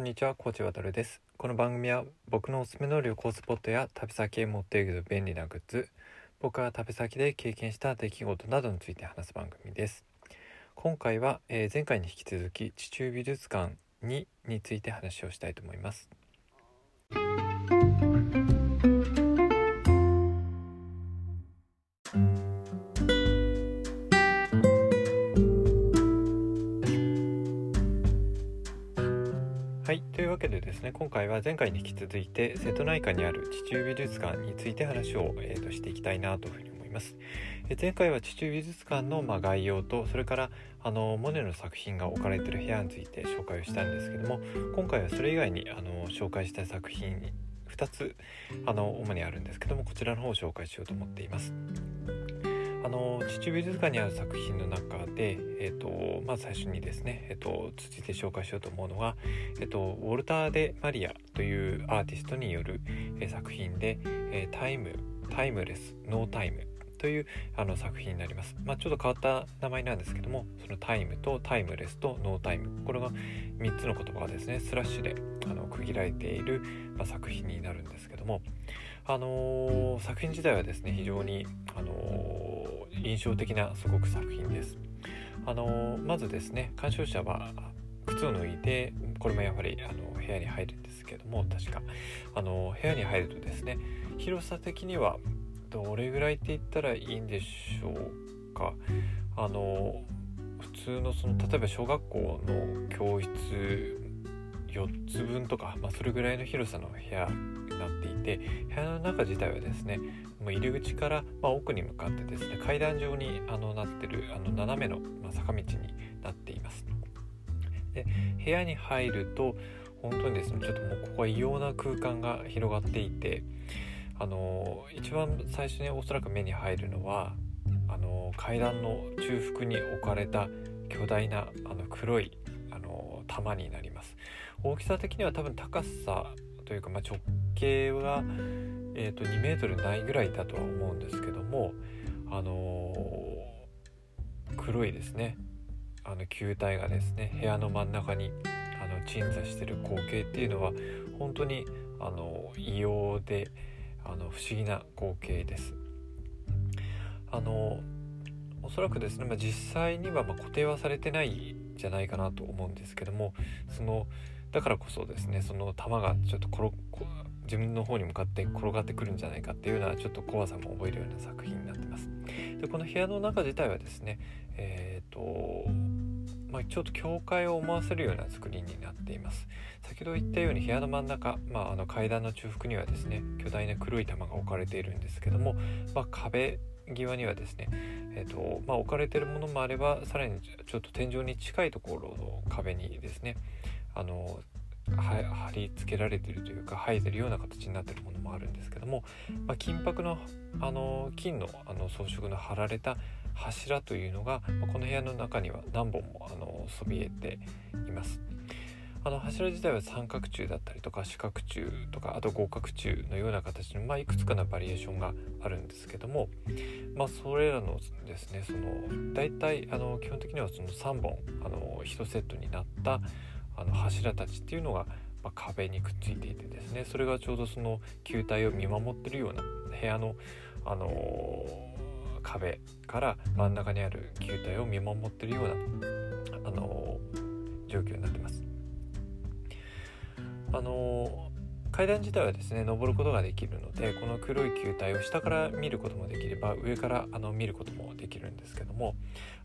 こんにちは、コーチ渡るです。この番組は僕のおすすめの旅行スポットや旅先へ持っていく便利なグッズ、僕が旅先で経験した出来事などについて話す番組です。今回は、えー前回に引き続き地中美術館にについて話をしたいと思います。はい、というわけでですね今回は前回に引き続いて瀬戸内海にある地中美術館について話を、えーとしていきたいなというふうに思います。え前回は地中美術館の、まあ、概要とそれからあのモネの作品が置かれてる部屋について紹介をしたんですけども今回はそれ以外にあの紹介した作品2つあの主にあるんですけどもこちらの方を紹介しようと思っています。あの地中美術館にある作品の中で、えー、とまず最初にですね、えー、と続いて紹介しようと思うのが、えー、とウォルター・デ・マリアというアーティストによる、えー作品で「えータイムタイムレスノータイム」というあの作品になります、まあ、ちょっと変わった名前なんですけどもそのタイムとタイムレスとノータイムこれが3つの言葉がですね。スラッシュであの区切られている、まあ、作品になるんですけどもあのー作品自体はですね非常に、あのー印象的なすごく作品です。あのまずですね鑑賞者は靴を脱いでこれもやはりあの部屋に入るんですけども確かあの部屋に入るとですね広さ的にはどれぐらいって言ったらいいんでしょうかあの普通のその例えば小学校の教室4つ分とか、まあ、それぐらいの広さの部屋になっていて部屋の中自体はですねもう入り口から、まあ、奥に向かってですね階段状にあのなってるあの斜めの、まあ、坂道になっています。で部屋に入ると本当にですねちょっともうここは異様な空間が広がっていてあの一番最初におそらく目に入るのはあの階段の中腹に置かれた巨大なあの黒いあの玉になります大きさ的には多分高さというか、まあ、直径は、えー、と2メートルないぐらいだとは思うんですけどもあの黒いですねあの球体がですね部屋の真ん中にあの鎮座してる光景っていうのは本当にあの異様であの不思議な光景です。あのおそらくですね、まあ、実際にはまあ固定はされてないじゃないかなと思うんですけどもそのだからこそですねその球がちょっと転自分の方に向かって転がってくるんじゃないかっていうようなちょっと怖さも覚えるような作品になってます。でこの部屋の中自体はですねえっ、とまあ、ちょっと教会を思わせるような作りになっています先ほど言ったように部屋の真ん中、まあ、あの階段の中腹にはですね巨大な黒い玉が置かれているんですけども、まあ、壁際にはですね、えーとまあ、置かれているものもあればさらにちょっと天井に近いところの壁にですねあの貼り付けられているというか生えてるような形になっているものもあるんですけども、まあ、金箔のあの金のあの装飾の貼られた柱というのがまあこの部屋の中には何本もあのそびえています。あの柱自体は三角柱だったりとか四角柱とかあと合角柱のような形の、まあ、いくつかのバリエーションがあるんですけども、まあ、それらのですねその大体あの基本的にはその3本あの1セットになったあの柱たちっていうのが、まあ、壁にくっついていてですねそれがちょうどその球体を見守ってるような部屋の、あの壁から真ん中にある球体を見守ってるような、あの状況になってます。あの階段自体はですね登ることができるのでこの黒い球体を下から見ることもできれば上からあの見ることもできるんですけども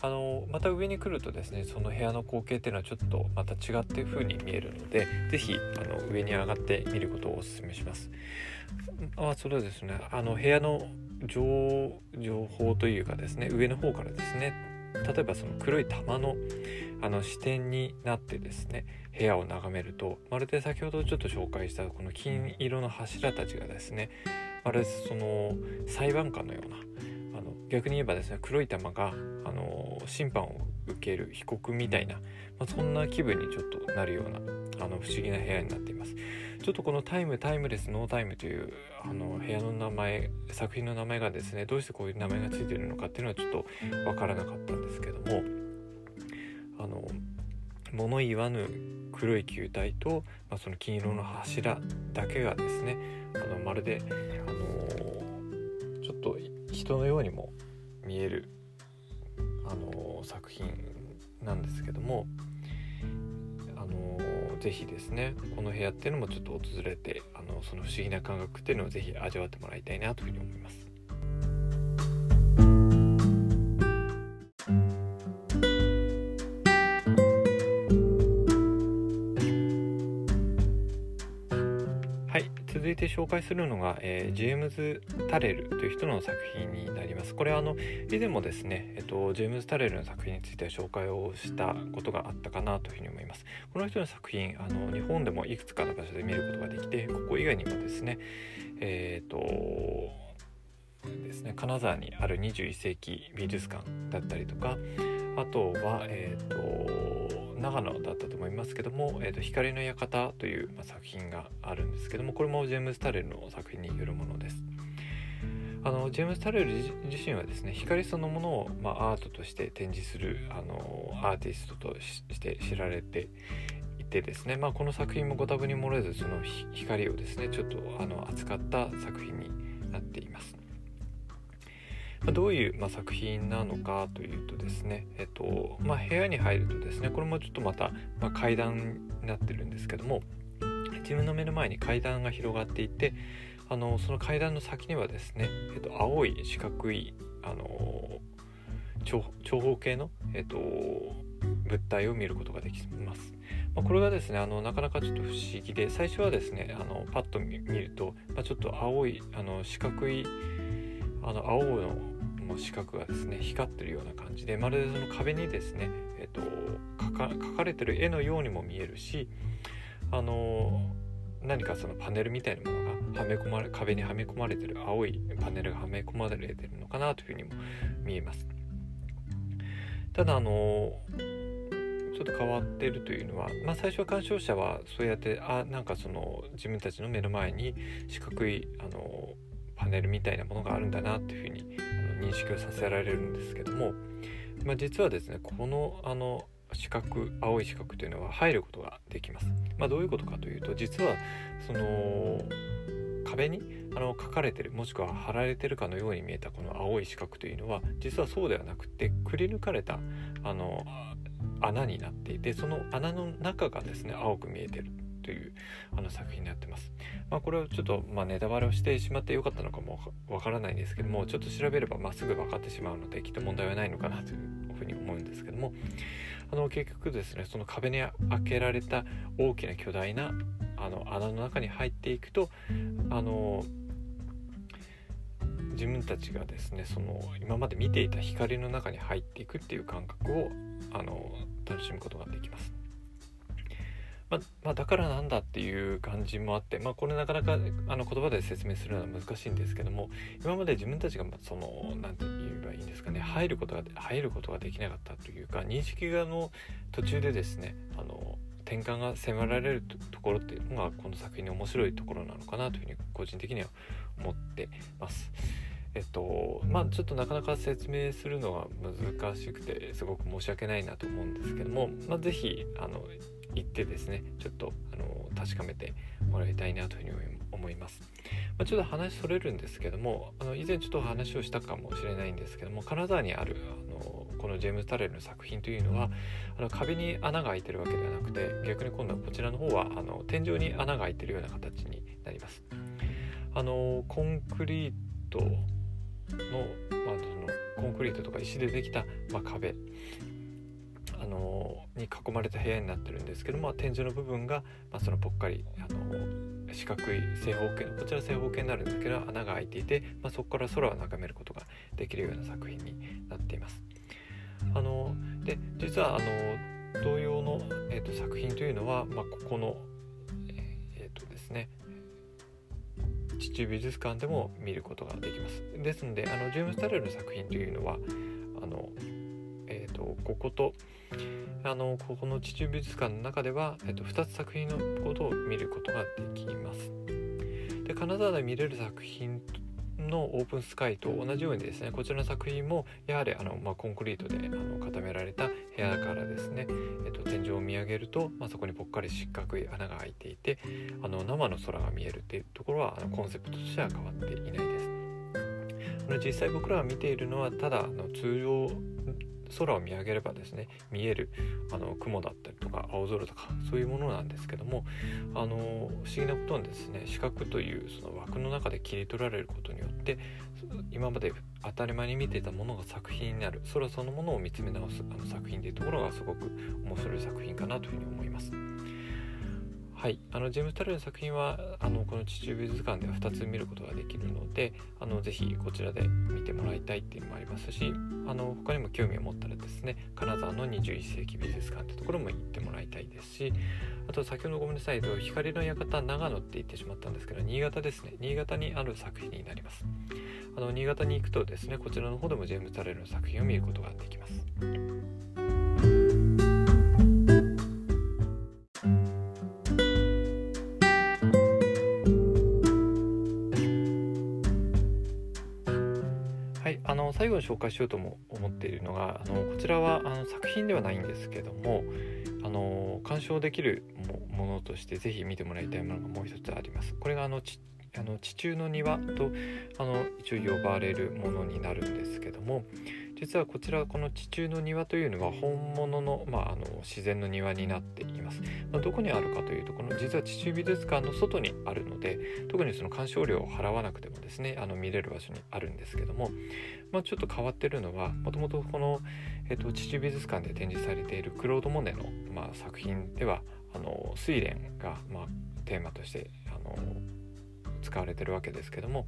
あのまた上に来るとですねその部屋の光景っていうのはちょっとまた違っていう風に見えるので是非上に上がって見ることをお勧めします。あそれはですねあの部屋の情報というかですね上の方からですね例えばその黒い玉のあの視点になってですね部屋を眺めるとまるで先ほどちょっと紹介したこの金色の柱たちがですねまるでその裁判官のようなあの逆に言えばですね黒い玉があの審判を受ける被告みたいな、まあ、そんな気分にちょっとなるようなあの不思議な部屋になっています。ちょっとこのタイムタイムレスノータイムというあの部屋の名前作品の名前がですねどうしてこういう名前がついてるのかっていうのはちょっとわからなかったんですけどもあの物言わぬ黒い球体と、まあ、その金色の柱だけがですねあのまるで、あの、ちょっと人のようにも見える、あの、作品なんですけども、あのー、ぜひですねこの部屋っていうのもちょっと訪れて、あのその不思議な感覚っていうのを是非味わってもらいたいなというふうに思います。紹介するのが、えー、ジェームズ・タレルという人の作品になります。これはあの以前もですね、えっと、ジェームズ・タレルの作品については紹介をしたことがあったかなというふうに思います。この人の作品あの日本でもいくつかの場所で見ることができてここ以外にもですねえっ、とですね金沢にある21世紀美術館だったりとかあとは、えーと、長野だったと思いますけども「えーと、光の館」という、まあ、作品があるんですけどもこれもジェームズ・タレルの作品によるものです。あのジェームズ・タレル自身はですね光そのものを、まあ、アートとして展示するあのアーティストとして知られていてですね、まあ、この作品もご多分に漏れずその光をですねちょっとあの扱った作品になっています。どういう、ま作品なのかというとですね、えっとまあ、部屋に入るとですねこれもちょっとまた、まあ、階段になってるんですけども自分の目の前に階段が広がっていてあのその階段の先にはですね、えっと、青い四角いあの長方形の、えっと、物体を見ることができます。まあ、これがですねあのなかなかちょっと不思議で最初はですねあのパッと見ると、まあ、ちょっと青いあの四角いあの青のも四角がですね光ってるような感じでまるでその壁にですね、えーと、描かれてる絵のようにも見えるしあの何かそのパネルみたいなものがはめ込まれ壁にはめ込まれてる青いパネルがはめ込まれてるのかなというふうにも見えます。ただあのちょっと変わってるというのは、まあ、最初は鑑賞者はそうやってあなんかその自分たちの目の前に四角いあのパネルみたいなものがあるんだなっていうふうに認識をさせられるんですけども、まあ、実はですねこのあの四角青い四角というのは入ることができます。まあ、どういうことかというと実はその壁にあの書かれてるもしくは貼られてるかのように見えたこの青い四角というのは実はそうではなくてくり抜かれたあの穴になっていてその穴の中がですね青く見えてるというあの作品になってます。まあ、これをちょっと、まあ、ネタバレをしてしまってよかったのかもわからないんですけどもちょっと調べればまっすぐ分かってしまうのできっと問題はないのかなというふうに思うんですけどもあの結局ですねその壁に開けられた大きな巨大なあの穴の中に入っていくとあの自分たちがですねその今まで見ていた光の中に入っていくっていう感覚をあの楽しむことができます。まあ、だからなんだっていう感じもあって、まあ、これなかなかあの言葉で説明するのは難しいんですけども今まで自分たちがその何て言えばいいんですかね入ることが入ることができなかったというか認識がの途中でですねあの転換が迫られるところっていうのがこの作品の面白いところなのかなというふうに個人的には思ってます。えっとまあちょっとなかなか説明するのは難しくてすごく申し訳ないなと思うんですけども、まあ、是非あの行ってですねちょっとあの確かめてもらいたいなというふうに思います、まあ、ちょっと話それるんですけどもあの以前ちょっと話をしたかもしれないんですけども金沢にあるあのこのジェームズ・タレルの作品というのはあの壁に穴が開いてるわけではなくて逆に今度はこちらの方はあの天井に穴が開いてるような形になります。あのコンクリートの,、まあ、そのコンクリートとか石でできた、まあ、壁。に囲まれた部屋になってるんですけども天井の部分が、まあ、そのぽっかりあの四角い正方形のこちら正方形になるんですけど穴が開いていて、まあ、そこから空を眺めることができるような作品になっています。あので実はあの同様の、えーと、作品というのは、まあ、ここのえっ、ー、とですね地中美術館でも見ることができます。ですのであのジェームス・タレルの作品というのはあのえーと、こことあのここの地中美術館の中では、えーと、2つ作品のことを見ることができます。で金沢で見れる作品のオープンスカイと同じようにですねこちらの作品もやはりあの、まあ、コンクリートであの固められた部屋からですね、えっと、天井を見上げると、まあ、そこにぽっかり四角い穴が開いていてあの生の空が見えるっていうところはあのコンセプトとしては変わっていないです。あの実際僕らが見ているのはただあの通常空を見上げればですね見えるあの雲だったりとか青空とかそういうものなんですけどもあの不思議なことにですね視覚というその枠の中で切り取られることによって今まで当たり前に見ていたものが作品になる空そのものを見つめ直すあの作品というところがすごく面白い作品かなというふうに思います。はい、あのジェームス・タレルの作品はあのこの地中美術館では2つ見ることができるのであのぜひこちらで見てもらいたいっていうのもありますしあの他にも興味を持ったらですね金沢の21世紀美術館ってところも行ってもらいたいですしあと先ほどごめんなさい光の館長野って言ってしまったんですけど新潟ですね。新潟にある作品になります。あの新潟に行くとですねこちらの方でもジェームス・タレルの作品を見ることができます。紹介しようとも思っているのがあのこちらはあの作品ではないんですけどもあの鑑賞できるものとして是非見てもらいたいものがもう一つあります。これがあのちあの地中の庭とあの一応呼ばれるものになるんですけども実はこちらこの地中の庭というのは本物の,、まあ、あの自然の庭になっています、まあ、どこにあるかというとこの実は地中美術館の外にあるので特にその鑑賞料を払わなくてもですねあの見れる場所にあるんですけども、まあ、ちょっと変わってるのはもともとこの、えっと、地中美術館で展示されているクロード・モネの、まあ、作品ではあの睡蓮が、まあ、テーマとしてあの使われてるわけですけども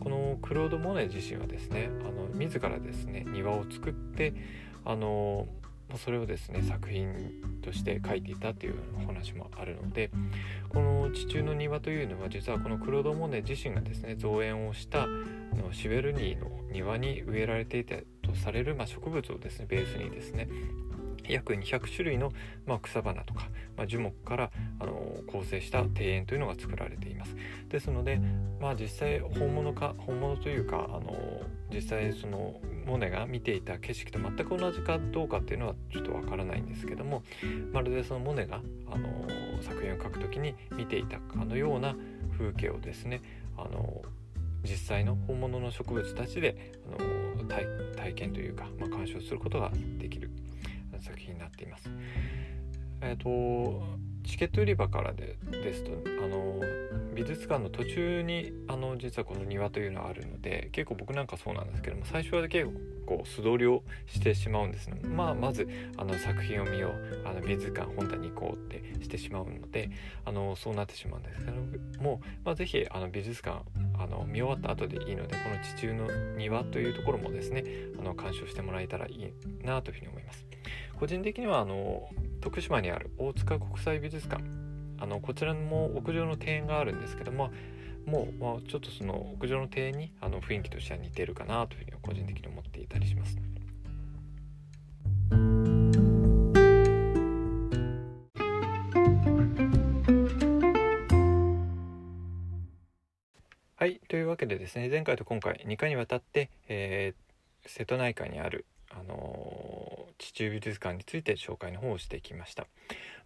このクロード・モネ自身はですねあの自らですね庭を作ってあのそれをですね作品として書いていたっていうお話もあるのでこの地中の庭というのは実はこのクロード・モネ自身がですね造園をしたあのシベルニーの庭に植えられていたとされる、まあ、植物をですねベースにですね約200種類の、まあ、草花とか、まあ、樹木からあの構成した庭園というのが作られています。ですので、まあ、実際本物か本物というかあの実際そのモネが見ていた景色と全く同じかどうかっていうのはちょっとわからないんですけどもまるでそのモネがあの作品を描く時に見ていたかのような風景をですねあの実際の本物の植物たちであの体験というか、まあ、鑑賞することができる作品になっています。えっ、ー、とチケット売り場からでですとあの美術館の途中にあの実はこの庭というのはあるので結構僕なんかそうなんですけども最初は結構素通りをしてしまうんですね。まあまずあの作品を見ようあの美術館本棚に行こうってしてしまうのであのそうなってしまうんですけども、まあ、是非あの美術館あの見終わった後でいいのでこの地中の庭というところもですねあの鑑賞してもらえたらいいなというふうに思います。個人的にはあの徳島にある大塚国際美術館あのこちらも屋上の庭園があるんですけどももう、まあ、ちょっとその屋上の庭園にあの雰囲気としては似てるかなというふうには個人的に思っていたりします。はい。というわけでですね、前回と今回2回にわたって、えー、瀬戸内海にあるあの地中美術館について紹介の方をしてきました。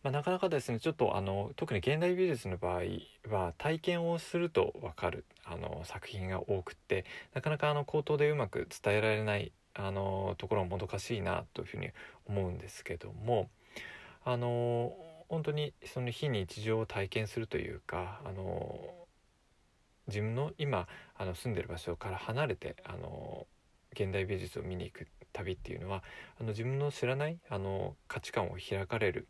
まあ、なかなかですねちょっとあの特に現代美術の場合は体験をすると分かるあの作品が多くってなかなかあの口頭でうまく伝えられないあのところももどかしいなというふうに思うんですけどもあの本当にその非日常を体験するというかあの自分の今あの住んでる場所から離れてあの現代美術を見に行く旅っていうのはあの自分の知らないあの価値観を開かれる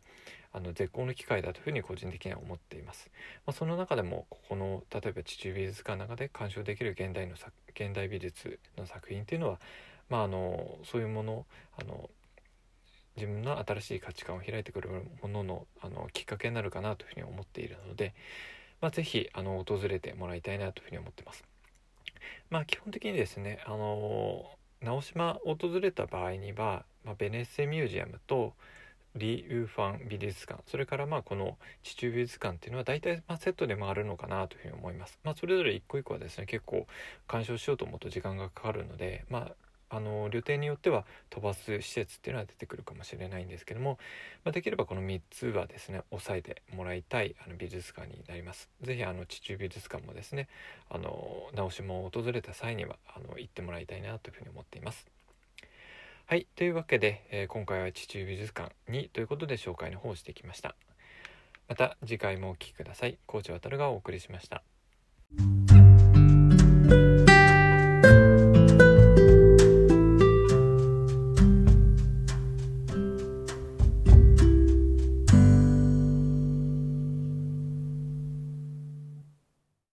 あの絶好の機会だというふうに個人的には思っています。まあ、その中でもここの例えば地中美術館の中で鑑賞できる現代の現代美術の作品っていうのは、まあ、あのそういうものあの自分の新しい価値観を開いてくるもののあのきっかけになるかなというふうに思っているので、まあ、是非あの訪れてもらいたいなというふうに思ってます。まあ基本的にですねあの直島を訪れた場合には、まあ、ベネッセミュージアムとリー・ウーファン美術館それからまあこの地中美術館っていうのは大体まあセットで回るのかなというふうに思います。まあ、それぞれ一個一個はですね結構鑑賞しようと思うと時間がかかるのでまああの旅程によっては飛ばす施設っていうのは出てくるかもしれないんですけども、まあ、できればこの3つはですね押さえてもらいたいあの美術館になります。是非あの地中美術館もですねあの直島を訪れた際にはあの行ってもらいたいなというふうに思っています。はい。というわけで、えー、今回は地中美術館にということで紹介の方をしてきました。また次回もお聴きください。コーチ渡がお送りしました。